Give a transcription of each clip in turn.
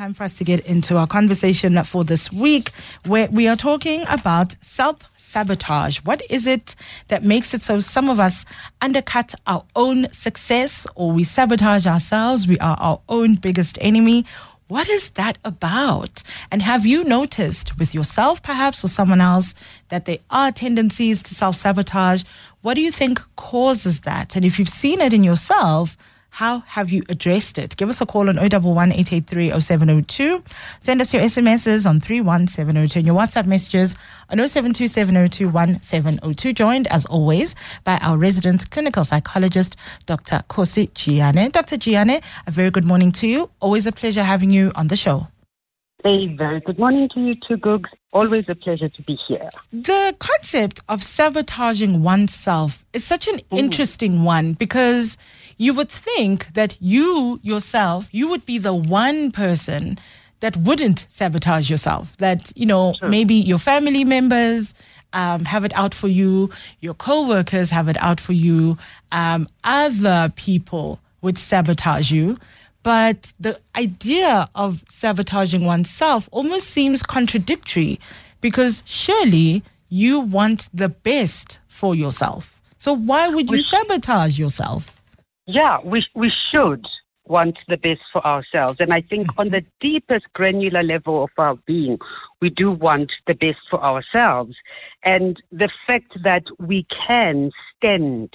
time for us to get into our conversation for this week, where we are talking about self sabotage. What is it that makes it so some of us undercut our own success or we sabotage ourselves? We are our own biggest enemy. What is that about? And have you noticed with yourself, perhaps, or someone else, that there are tendencies to self sabotage? What do you think causes that? And if you've seen it in yourself, how have you addressed it? Give us a call on 011 0702. Send us your SMSs on 31702 and your WhatsApp messages on 0727021702. Joined, as always, by our resident clinical psychologist, Dr. Khosi Jiyane. Dr. Jiyane, a very good morning to you. Always a pleasure having you on the show. A very good morning to you too, Gugs. Always a pleasure to be here. The concept of sabotaging oneself is such an mm. interesting one because you would think that you yourself, you would be the one person that wouldn't sabotage yourself. That, you know, sure. maybe your family members um, have it out for you, your co-workers have it out for you, um, other people would sabotage you. But the idea of sabotaging oneself almost seems contradictory because surely you want the best for yourself. So why would you sabotage yourself? Yeah, we, we should want the best for ourselves. And I think on the deepest granular level of our being, we do want the best for ourselves. And the fact that we can stand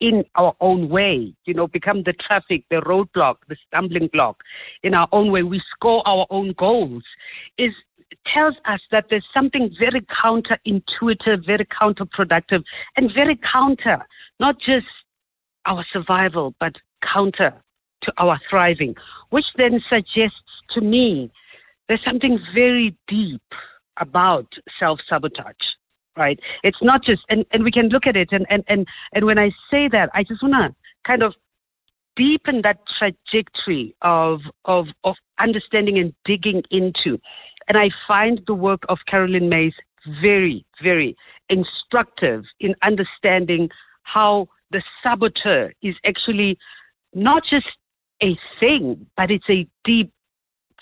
in our own way, you know, become the traffic, the roadblock, the stumbling block. In our own way, we score our own goals, is tells us that there's something very counterintuitive, very counterproductive, and very counter, not just our survival, but counter to our thriving, which then suggests to me there's something very deep about self sabotage, right? It's not just, and, and we can look at it, and, and, and, and when I say that, I just want to kind of deepen that trajectory of, of, of understanding and digging into. And I find the work of Caroline Myss very, very instructive in understanding how the saboteur is actually not just a thing, but it's a deep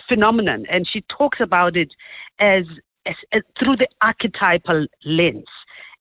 phenomenon. And she talks about it as through the archetypal lens.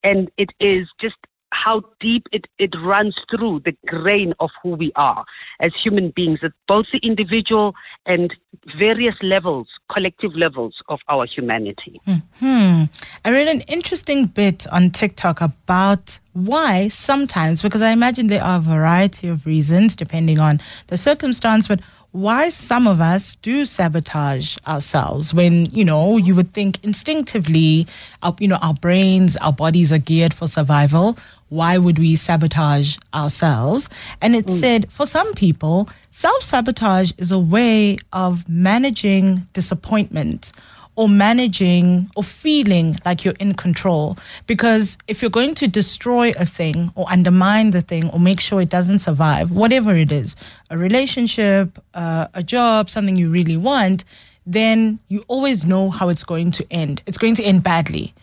And it is just how deep it, it runs through the grain of who we are as human beings, at both the individual and various levels, collective levels of our humanity. hmm I read an interesting bit on TikTok about why sometimes, because I imagine there are a variety of reasons depending on the circumstance, but why some of us do sabotage ourselves when you know you would think instinctively our, you know our brains our bodies are geared for survival. Why would we sabotage ourselves? And it mm. said for some people self-sabotage is a way of managing disappointment or managing or feeling like you're in control. Because if you're going to destroy a thing or undermine the thing or make sure it doesn't survive, whatever it is, a relationship, uh, a job, something you really want, then you always know how it's going to end. It's going to end badly.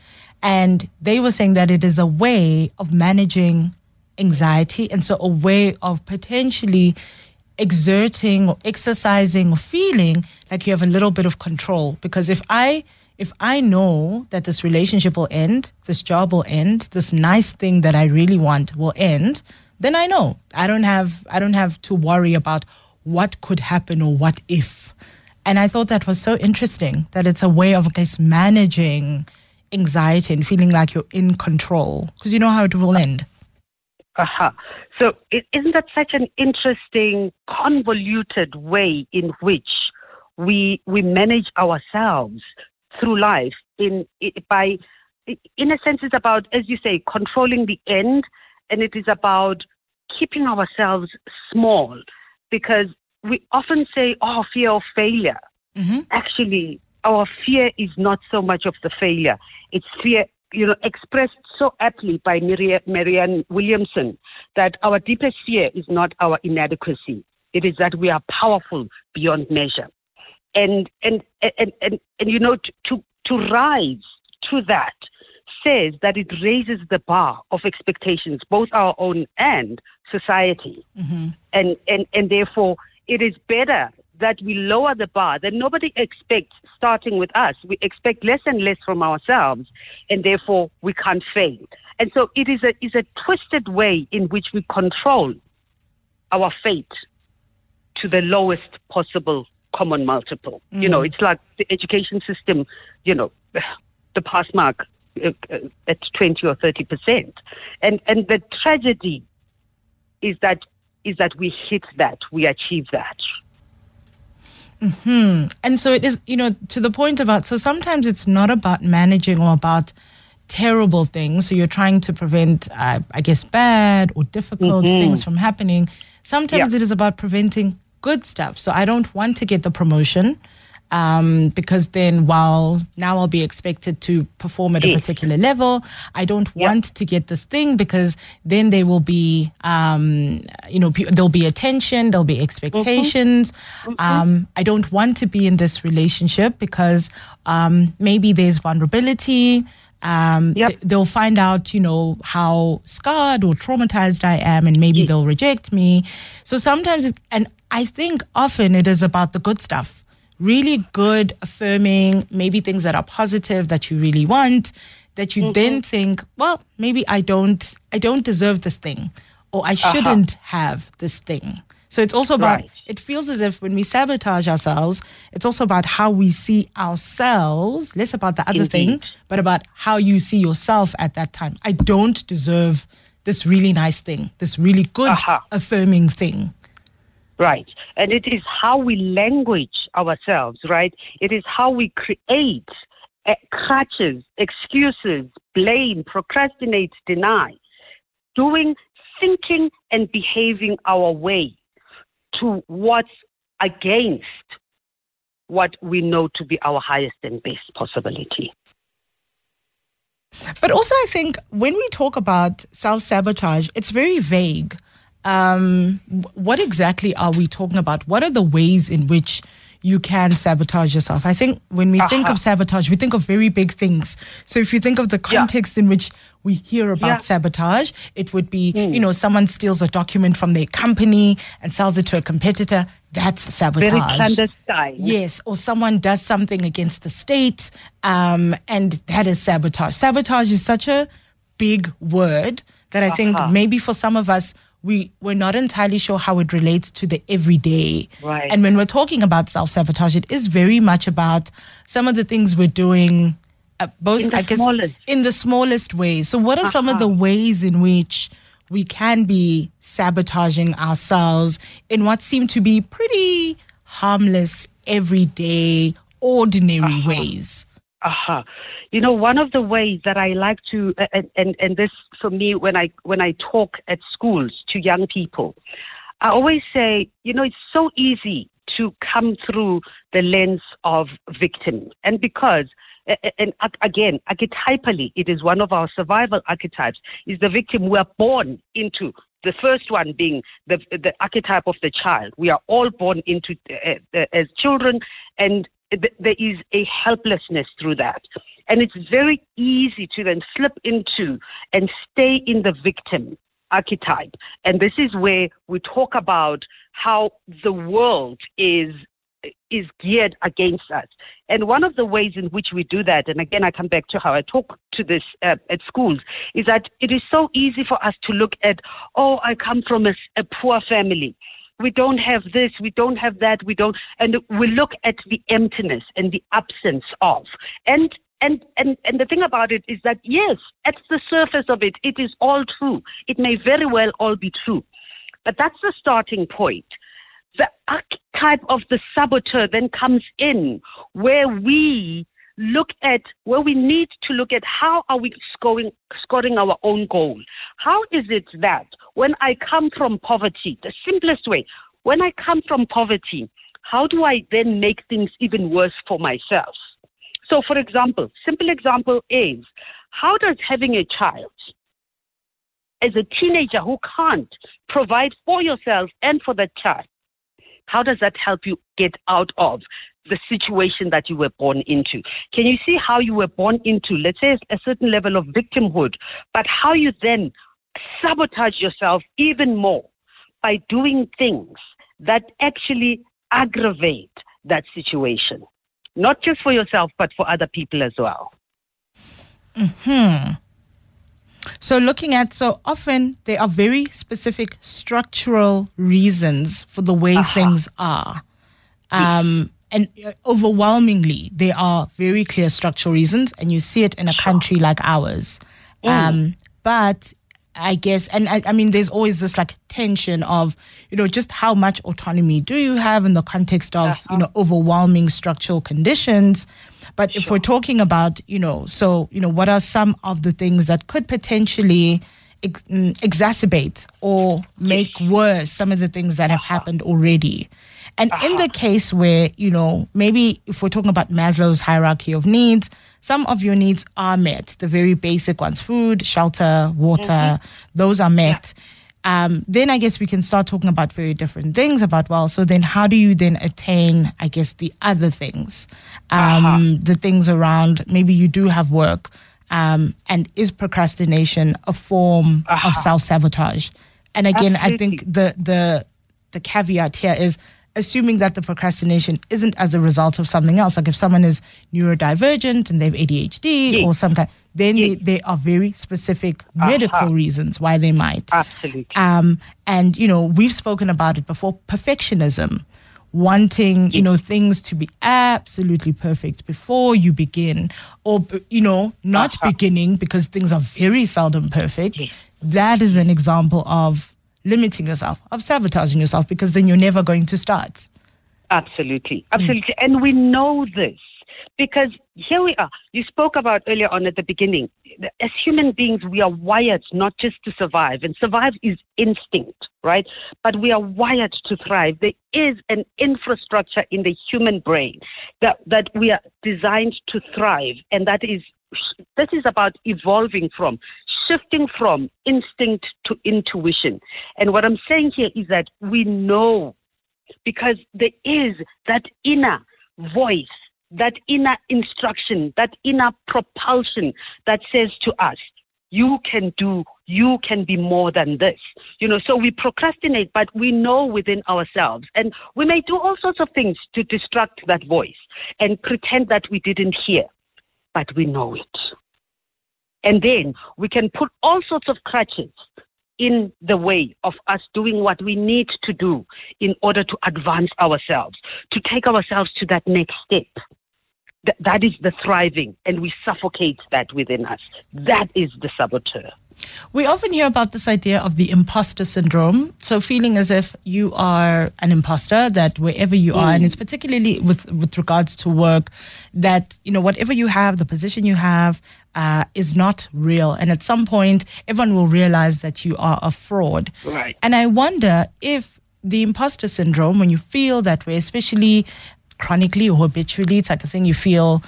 And they were saying that it is a way of managing anxiety and so a way of potentially exerting or exercising or feeling like you have a little bit of control. Because if i if i know that this relationship will end this job will end this nice thing that i really want will end then i know. I don't have i don't have to worry about what could happen or what if. And i thought that was so interesting that it's a way of I guess managing anxiety and feeling like you're in control. Because you know how it will end. Uh-huh. So is not that such an interesting, convoluted way in which we we manage ourselves through life? In by, in a sense, it's about, as you say, controlling the end, and it is about keeping ourselves small, because we often say, "Oh, fear of failure." Mm-hmm. Actually, our fear is not so much of the failure; it's fear you know, expressed so aptly by Marianne Williamson that our deepest fear is not our inadequacy. It is that we are powerful beyond measure. And, and, and, and, and you know, to, to rise to that says that it raises the bar of expectations, both our own and society. Mm-hmm. And, and, and therefore, it is better that we lower the bar, that nobody expects starting with us. We expect less and less from ourselves, and therefore we can't fail. And so it is a is a twisted way in which we control our fate to the lowest possible common multiple. Mm. You know, mm. it's like the education system. You know, the pass mark uh, uh, at twenty or thirty percent, and and the tragedy is that is that we hit that, we achieve that. Hmm. And so it is, you know, to the point about. So sometimes it's not about managing or about terrible things. So you're trying to prevent, uh, I guess, bad or difficult mm-hmm. things from happening. Sometimes yeah. it is about preventing good stuff. So I don't want to get the promotion um, because then while now I'll be expected to perform at a particular level, I don't yep. want to get this thing because then there will be, um, you know, there'll be attention, there'll be expectations. Mm-hmm. Mm-hmm. Um, I don't want to be in this relationship because um, maybe there's vulnerability. Um, yep. th- they'll find out, you know, how scarred or traumatized I am, and maybe they'll reject me. So sometimes, it, and I think often it is about the good stuff really good, affirming, maybe things that are positive that you really want, that you mm-hmm. then think, well, maybe I don't, I don't deserve this thing, or I uh-huh. shouldn't uh-huh. have this thing. So it's also about, right. it feels as if when we sabotage ourselves, it's also about how we see ourselves, less about the other Indeed. thing, but about how you see yourself at that time. I don't deserve this really nice thing, this really good, uh-huh. affirming thing. Right. And it is how we language ourselves, right? It is how we create uh, crutches, excuses, blame, procrastinate, deny. Doing, thinking, and behaving our way to what's against what we know to be our highest and best possibility. But also, I think when we talk about self sabotage, it's very vague um, what exactly are we talking about? What are the ways in which you can sabotage yourself? I think when we uh-huh. think of sabotage, we think of very big things. So if you think of the context yeah. in which we hear about yeah. sabotage, it would be, mm. you know, someone steals a document from their company and sells it to a competitor. That's sabotage. Very clandestine. Yes, or someone does something against the state, um, and that is sabotage. Sabotage is such a big word that I uh-huh. think maybe for some of us we we're not entirely sure how it relates to the everyday. Right. And when we're talking about self sabotage, it is very much about some of the things we're doing, uh, both I guess smallest. in the smallest ways. So, what are uh-huh. some of the uh-huh. ways in which we can be sabotaging ourselves in what seem to be pretty harmless, everyday, ordinary uh-huh. ways? Uh-huh. You know, one of the ways that I like to, and, and, and this for me, when I, when I talk at schools to young people, I always say, you know, it's so easy to come through the lens of victim. And because, and again, archetypally, it is one of our survival archetypes, is the victim we are born into. The first one being the, the archetype of the child. We are all born into uh, uh, as children, and there is a helplessness through that. And it's very easy to then slip into and stay in the victim archetype. And this is where we talk about how the world is is geared against us. And one of the ways in which we do that, and again, I come back to how I talk to this uh, at schools, is that it is so easy for us to look at, oh, I come from a, a poor family we don't have this, we don't have that, we don't, and we look at the emptiness and the absence of. And and, and, and the thing about it is that, yes, at the surface of it, it is all true. It may very well all be true. But that's the starting point. The archetype of the saboteur then comes in where we look at where we need to look at how are we scoring scoring our own goal. How is it that when I come from poverty, the simplest way, when I come from poverty, how do I then make things even worse for myself? So, for example, simple example is how does having a child as a teenager who can't provide for yourself and for that child, how does that help you get out of the situation that you were born into. Can you see how you were born into, let's say, a certain level of victimhood, but how you then sabotage yourself even more by doing things that actually aggravate that situation, not just for yourself, but for other people as well. Hmm. So, looking at, so often there are very specific structural reasons for the way uh-huh. things are. Um, and uh, overwhelmingly, there are very clear structural reasons, and you see it in a country like ours. Mm. Um, but I guess, and I, I, mean, there's always this like tension of, you know, just how much autonomy do you have in the context of, uh-huh. you know, overwhelming structural conditions. But sure. if we're talking about, you know, so, you know, what are some of the things that could potentially ex- mm, exacerbate or make worse some of the things that have uh-huh. happened already? And uh-huh. in the case where, you know, maybe if we're talking about Maslow's hierarchy of needs, some of your needs are met, the very basic ones food, shelter, water, mm-hmm. those are met. Yeah. Um, then I guess we can start talking about very different things about, well, so then how do you then attain, I guess, the other things? Um, uh-huh. The things around maybe you do have work. Um, and is procrastination a form uh-huh. of self sabotage? And again, Absolutely. I think the the the caveat here is assuming that the procrastination isn't as a result of something else. Like if someone is neurodivergent and they have ADHD yes. or some kind, then yes. they, they, are very specific medical uh-huh. reasons why they might. Absolutely. Um, and, you know, we've spoken about it before perfectionism, wanting, yes. you know, things to be absolutely perfect before you begin, or, you know, not uh-huh. beginning because things are very seldom perfect. That is an example of limiting yourself, of sabotaging yourself, because then you're never going to start. Absolutely. Absolutely. Mm. And we know this because here we are. You spoke about earlier on at the beginning. As human beings, we are wired not just to survive, and survive is instinct, right? But we are wired to thrive. There is an infrastructure in the human brain that, that we are designed to thrive, and that is this is about evolving from shifting from instinct to intuition. And what I'm saying here is that we know because there is that inner voice, that inner instruction, that inner propulsion that says to us, you can do, you can be more than this. You know, so we procrastinate, but we know within ourselves. And we may do all sorts of things to distract that voice and pretend that we didn't hear, but we know it. And then we can put all sorts of crutches in the way of us doing what we need to do in order to advance ourselves, to take ourselves to that next step. Th- that is the thriving, and we suffocate that within us. That is the saboteur. We often hear about this idea of the imposter syndrome. So feeling as if you are an imposter, that wherever you mm. are, and mm. it's particularly with with regards to work, that you know whatever you have, the position you have, uh, is not real. And at some point, everyone will realize that you are a fraud. Right. And I wonder if the imposter syndrome, when you feel that way, especially chronically or habitually, it's like a thing you feel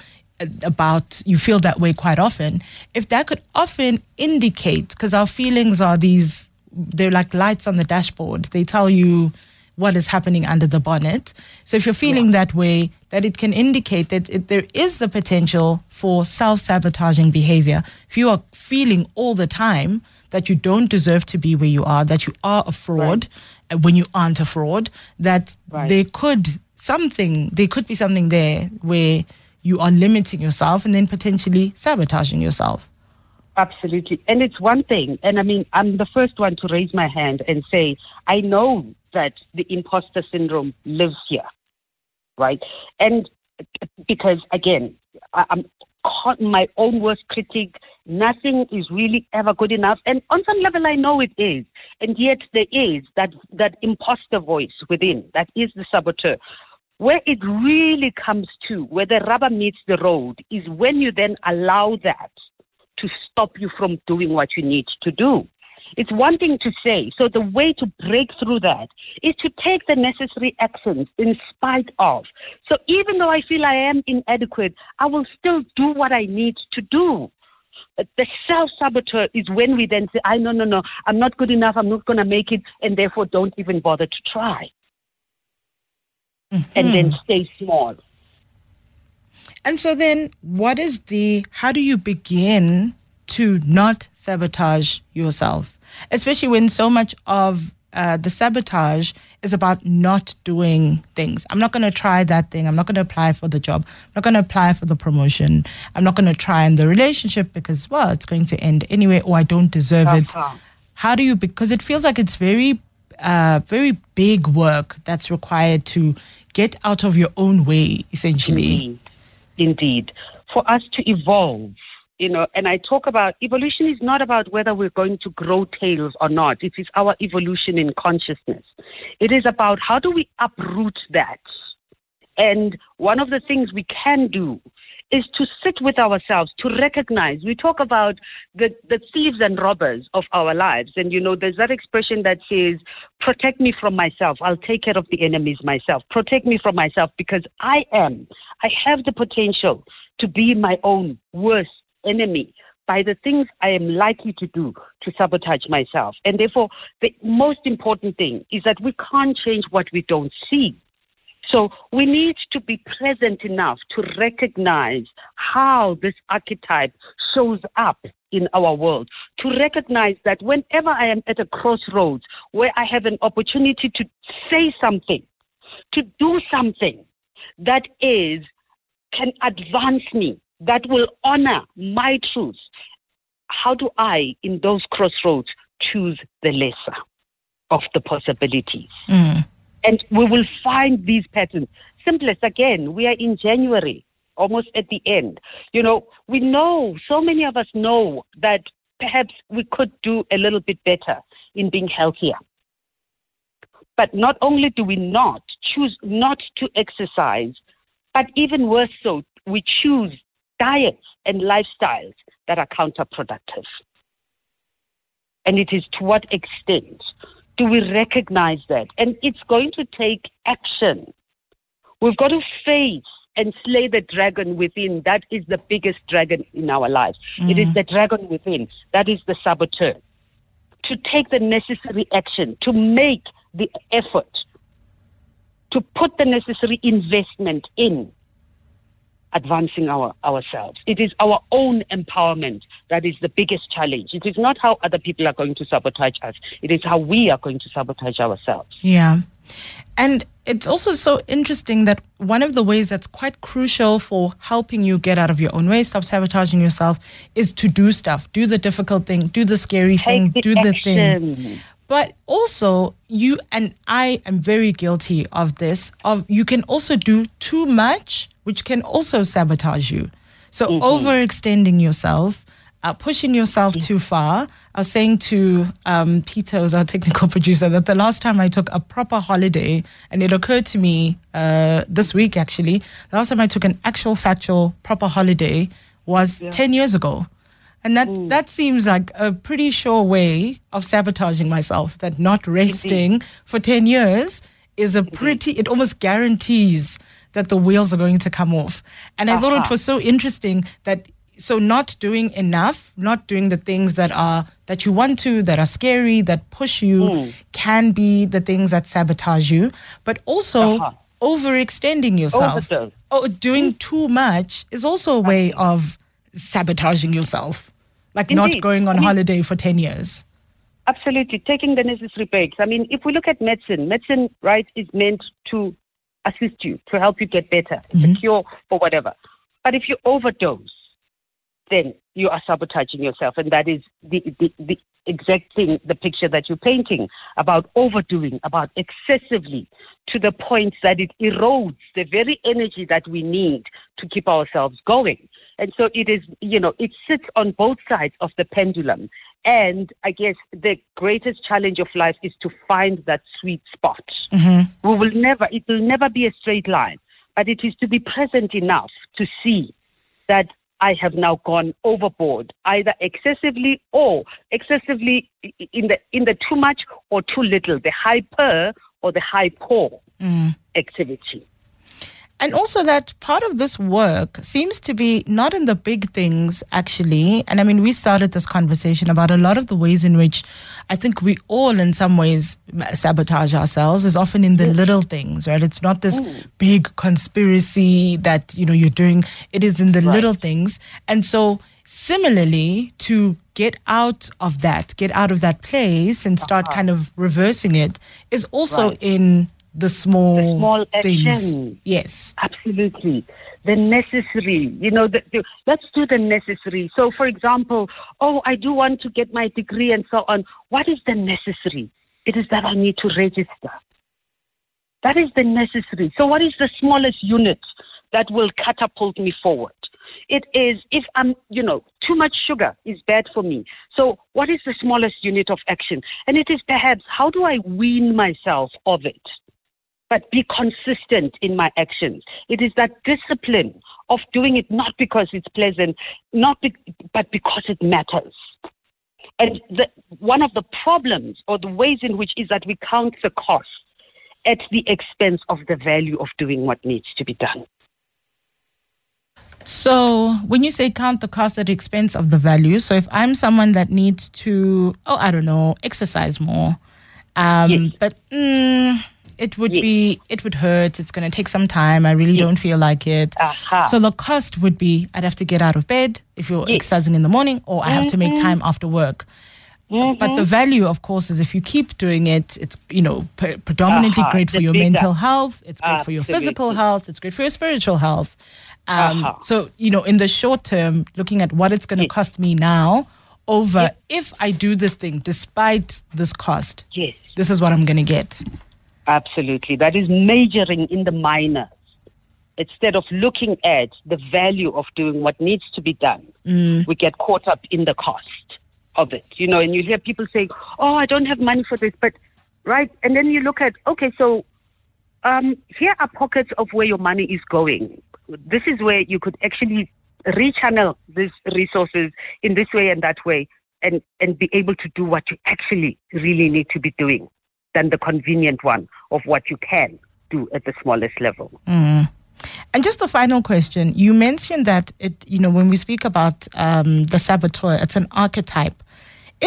about you feel that way quite often if that could often indicate because our feelings are these they're like lights on the dashboard they tell you what is happening under the bonnet so if you're feeling yeah. that way that it can indicate that it, there is the potential for self-sabotaging behavior if you are feeling all the time that you don't deserve to be where you are that you are a fraud right. Uh, when you aren't a fraud that right. there could something there could be something there where you are limiting yourself and then potentially sabotaging yourself. Absolutely. And it's one thing, and I mean, I'm the first one to raise my hand and say, I know that the imposter syndrome lives here, right? And because, again, I'm caught my own worst critic. Nothing is really ever good enough. And on some level, I know it is. And yet there is that, that imposter voice within that is the saboteur. Where it really comes to, where the rubber meets the road, is when you then allow that to stop you from doing what you need to do. It's one thing to say. So the way to break through that is to take the necessary actions in spite of. So even though I feel I am inadequate, I will still do what I need to do. The self saboteur is when we then say, I no, no, no, I'm not good enough, I'm not going to make it, and therefore don't even bother to try mm-hmm. and then stay small. And so then what is the how do you begin to not sabotage yourself? Especially when so much of uh, the sabotage is about not doing things. I'm not going to try that thing. I'm not going to apply for the job. I'm not going to apply for the promotion. I'm not going to try in the relationship because, well, it's going to end anyway, or I don't deserve it. Uh-huh. How do you? Because it feels like it's very, uh, very big work that's required to get out of your own way, essentially. Indeed. Indeed. For us to evolve, you know, and I talk about evolution is not about whether we're going to grow tails or not. It is our evolution in consciousness. It is about how do we uproot that. And one of the things we can do is to sit with ourselves, to recognize. We talk about the, the thieves and robbers of our lives. And, you know, there's that expression that says, protect me from myself. I'll take care of the enemies myself. Protect me from myself because I am, I have the potential to be my own worst enemy by the things I am likely to do to sabotage myself. And therefore, the most important thing is that we can't change what we don't see. So we need to be present enough to recognize how this archetype shows up in our world, to recognize that whenever I am at a crossroads where I have an opportunity to say something, to do something that is, can advance me, that will honor my truth, how do I, in those crossroads, choose the lesser of the possibilities? Mm. And we will find these patterns. Simplest again, we are in January, almost at the end. You know, we know, so many of us know that perhaps we could do a little bit better in being healthier. But not only do we not choose not to exercise, but even worse so, we choose diets and lifestyles that are counterproductive. And it is to what extent do we recognize that? And it's going to take action. We've got to face and slay the dragon within. That is the biggest dragon in our lives. Mm-hmm. It is the dragon within. That is the saboteur. To take the necessary action, to make the effort, to put the necessary investment in advancing our, ourselves. It is our own empowerment that is the biggest challenge. It is not how other people are going to sabotage us, it is how we are going to sabotage ourselves. Yeah. And it's also so interesting that one of the ways that's quite crucial for helping you get out of your own way, stop sabotaging yourself, is to do stuff. Do the difficult thing, do the scary Take thing, the do the thing. But also, you and I am very guilty of this. Of you can also do too much, which can also sabotage you. So overextending yourself, uh, pushing yourself too far. I was saying to um, Peter, who's our technical producer, that the last time I took a proper holiday, and it occurred to me uh, this week actually, the last time I took an actual factual proper holiday was 10 years ago. And that, that seems like a pretty sure way of sabotaging myself, that not resting for 10 years is a pretty, it almost guarantees that the wheels are going to come off. And I thought it Uh-huh. was so interesting that, so not doing enough, not doing the things that are, that you want to, that are scary, that push you, can be the things that sabotage you, but also Uh-huh. overextending yourself. Overdose. Oh, doing too much is also a way of sabotaging yourself. Like not going on I mean- holiday for 10 years. Absolutely, taking the necessary breaks. I mean, if we look at medicine, medicine, right, is meant to assist you, to help you get better, mm-hmm. a cure for whatever. But if you overdose, then you are sabotaging yourself. And that is the, the, the exact thing, the picture that you're painting about overdoing, about excessively to the point that it erodes the very energy that we need to keep ourselves going. And so it is, you know, it sits on both sides of the pendulum. And I guess the greatest challenge of life is to find that sweet spot. Mm-hmm. We will never, it will never be a straight line, but it is to be present enough to see that I have now gone overboard, either excessively or excessively in the in the too much or too little, the hyper or the hypo mm. activity. And also that part of this work seems to be not in the big things actually. And I mean, we started this conversation about a lot of the ways in which I think we all in some ways sabotage ourselves is often in the little things, right? It's not this big conspiracy that, you know, you're doing. It is in the little things. And so Similarly, to get out of that, get out of that place and start Uh-huh. kind of reversing it is also Right. in the small, The small things. action. Yes. Absolutely. The necessary, you know, the, the, let's do the necessary. So, for example, oh, I do want to get my degree and so on. What is the necessary? It is that I need to register. That is the necessary. So, what is the smallest unit that will catapult me forward? It is if I'm, you know, too much sugar is bad for me. So, what is the smallest unit of action? And it is perhaps how do I wean myself of it? But be consistent in my actions. It is that discipline of doing it not because it's pleasant, not be, but because it matters. And the, one of the problems or the ways in which is that we count the cost at the expense of the value of doing what needs to be done. So when you say count the cost at the expense of the value, so if I'm someone that needs to, oh, I don't know, exercise more, um, Yes. but mm, it would Yes. be, it would hurt. It's going to take some time. I really don't feel like it. Aha. So the cost would be I'd have to get out of bed if you're Yes. exercising in the morning, or I have to make Mhm. time after work. Mm-hmm. But the value, of course, is if you keep doing it, it's you know pre- predominantly Aha, great for the your bigger. mental health. It's great for your physical health. It's great for your spiritual health. Um, Aha. So you know, in the short term, looking at what it's going to Yes. cost me now, over Yes. if I do this thing despite this cost, yes, this is what I'm going to get. Absolutely. That is majoring in the minor instead of looking at the value of doing what needs to be done. we get caught up in the cost of it, you know, and you hear people saying, oh, I don't have money for this, but, right? And then you look at, okay, so um, here are pockets of where your money is going. This is where you could actually rechannel these resources in this way and that way and, and be able to do what you actually really need to be doing than the convenient one of what you can do at the smallest level. And just a final question. You mentioned that it, you know, when we speak about um, the saboteur, it's an archetype.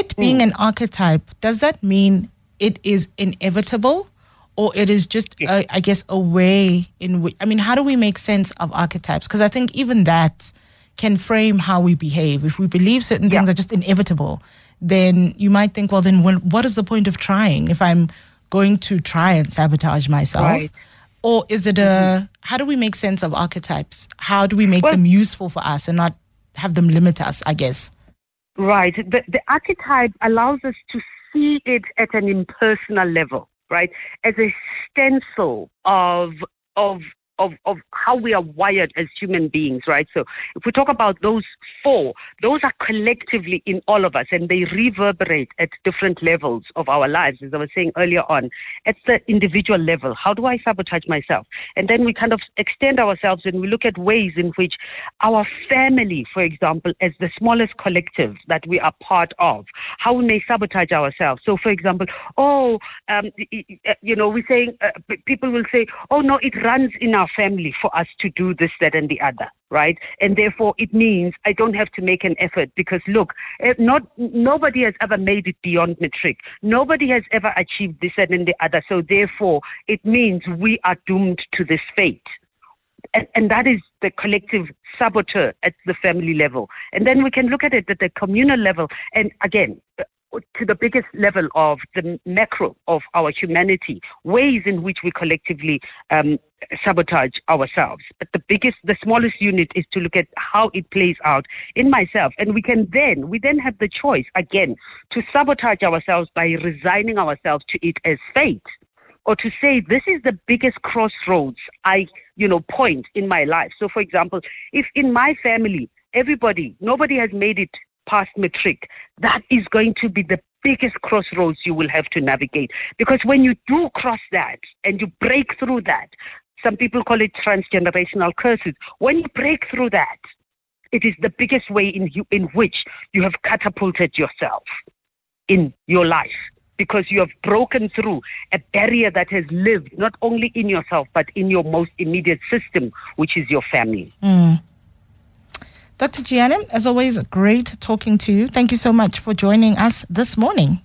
It being an archetype, does that mean it is inevitable? Or it is just, Yes. a, I guess, a way in which, I mean, how do we make sense of archetypes? Because I think even that can frame how we behave. If we believe certain things are just inevitable, then you might think, well, then when, what is the point of trying if I'm going to try and sabotage myself? Right. Or is it a, mm-hmm. how do we make sense of archetypes? How do we make Well- them useful for us and not have them limit us, I guess? Right. The, the archetype allows us to see it at an impersonal level, right? As a stencil of of of of how we are wired as human beings, right? So if we talk about those four, those are collectively in all of us and they reverberate at different levels of our lives, as I was saying earlier on. At the individual level, how do I sabotage myself? And then we kind of extend ourselves and we look at ways in which our family, for example, as the smallest collective that we are part of, how we may sabotage ourselves. So, for example, oh, um, y- you know, we're saying, uh, people will say, oh, no, it runs in our family for us to do this, that, and the other, right? And therefore, it means I don't have to make an effort because, look, eh, not nobody has ever made it beyond matric. Nobody has ever achieved this, that, and the other. So, therefore, it means we are doomed to this fate and, and that is the collective saboteur at the family level. And then we can look at it at the communal level, and again, to the biggest level of the macro of our humanity, ways in which we collectively um, sabotage ourselves. But the biggest, the smallest unit is to look at how it plays out in myself. And we can then, we then have the choice again to sabotage ourselves by resigning ourselves to it as fate or to say this is the biggest crossroads I, you know, point in my life. So, for example, if in my family everybody, nobody has made it past matric, that is going to be the biggest crossroads you will have to navigate. Because when you do cross that and you break through that, some people call it transgenerational curses. When you break through that, it is the biggest way in you, in which you have catapulted yourself in your life because you have broken through a barrier that has lived not only in yourself but in your most immediate system, which is your family. Mm. Dr. Jiyane, as always, great talking to you. Thank you so much for joining us this morning.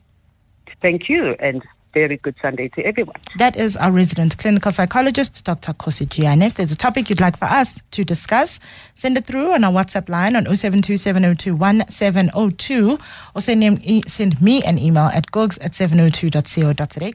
Thank you, and very good Sunday to everyone. That is our resident clinical psychologist, Dr. Khosi. If there's a topic you'd like for us to discuss, send it through on our WhatsApp line on 0727021702 or send, him, send me an email at gogs at 702.co.za.